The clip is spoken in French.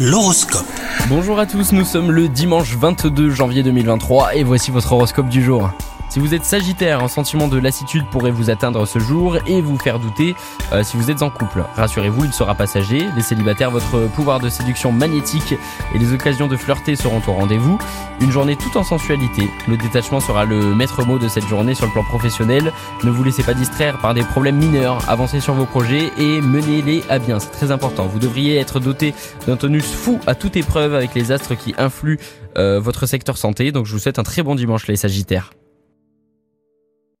L'horoscope. Bonjour à tous, nous sommes le dimanche 22 janvier 2023 et voici votre horoscope du jour. Si vous êtes sagittaire, un sentiment de lassitude pourrait vous atteindre ce jour et vous faire douter euh, si vous êtes en couple. Rassurez-vous, il sera passager. Les célibataires, votre pouvoir de séduction magnétique et les occasions de flirter seront au rendez-vous. Une journée tout en sensualité. Le détachement sera le maître mot de cette journée sur le plan professionnel. Ne vous laissez pas distraire par des problèmes mineurs. Avancez sur vos projets et menez-les à bien. C'est très important. Vous devriez être doté d'un tonus fou à toute épreuve avec les astres qui influent euh, votre secteur santé. Donc je vous souhaite un très bon dimanche les sagittaires.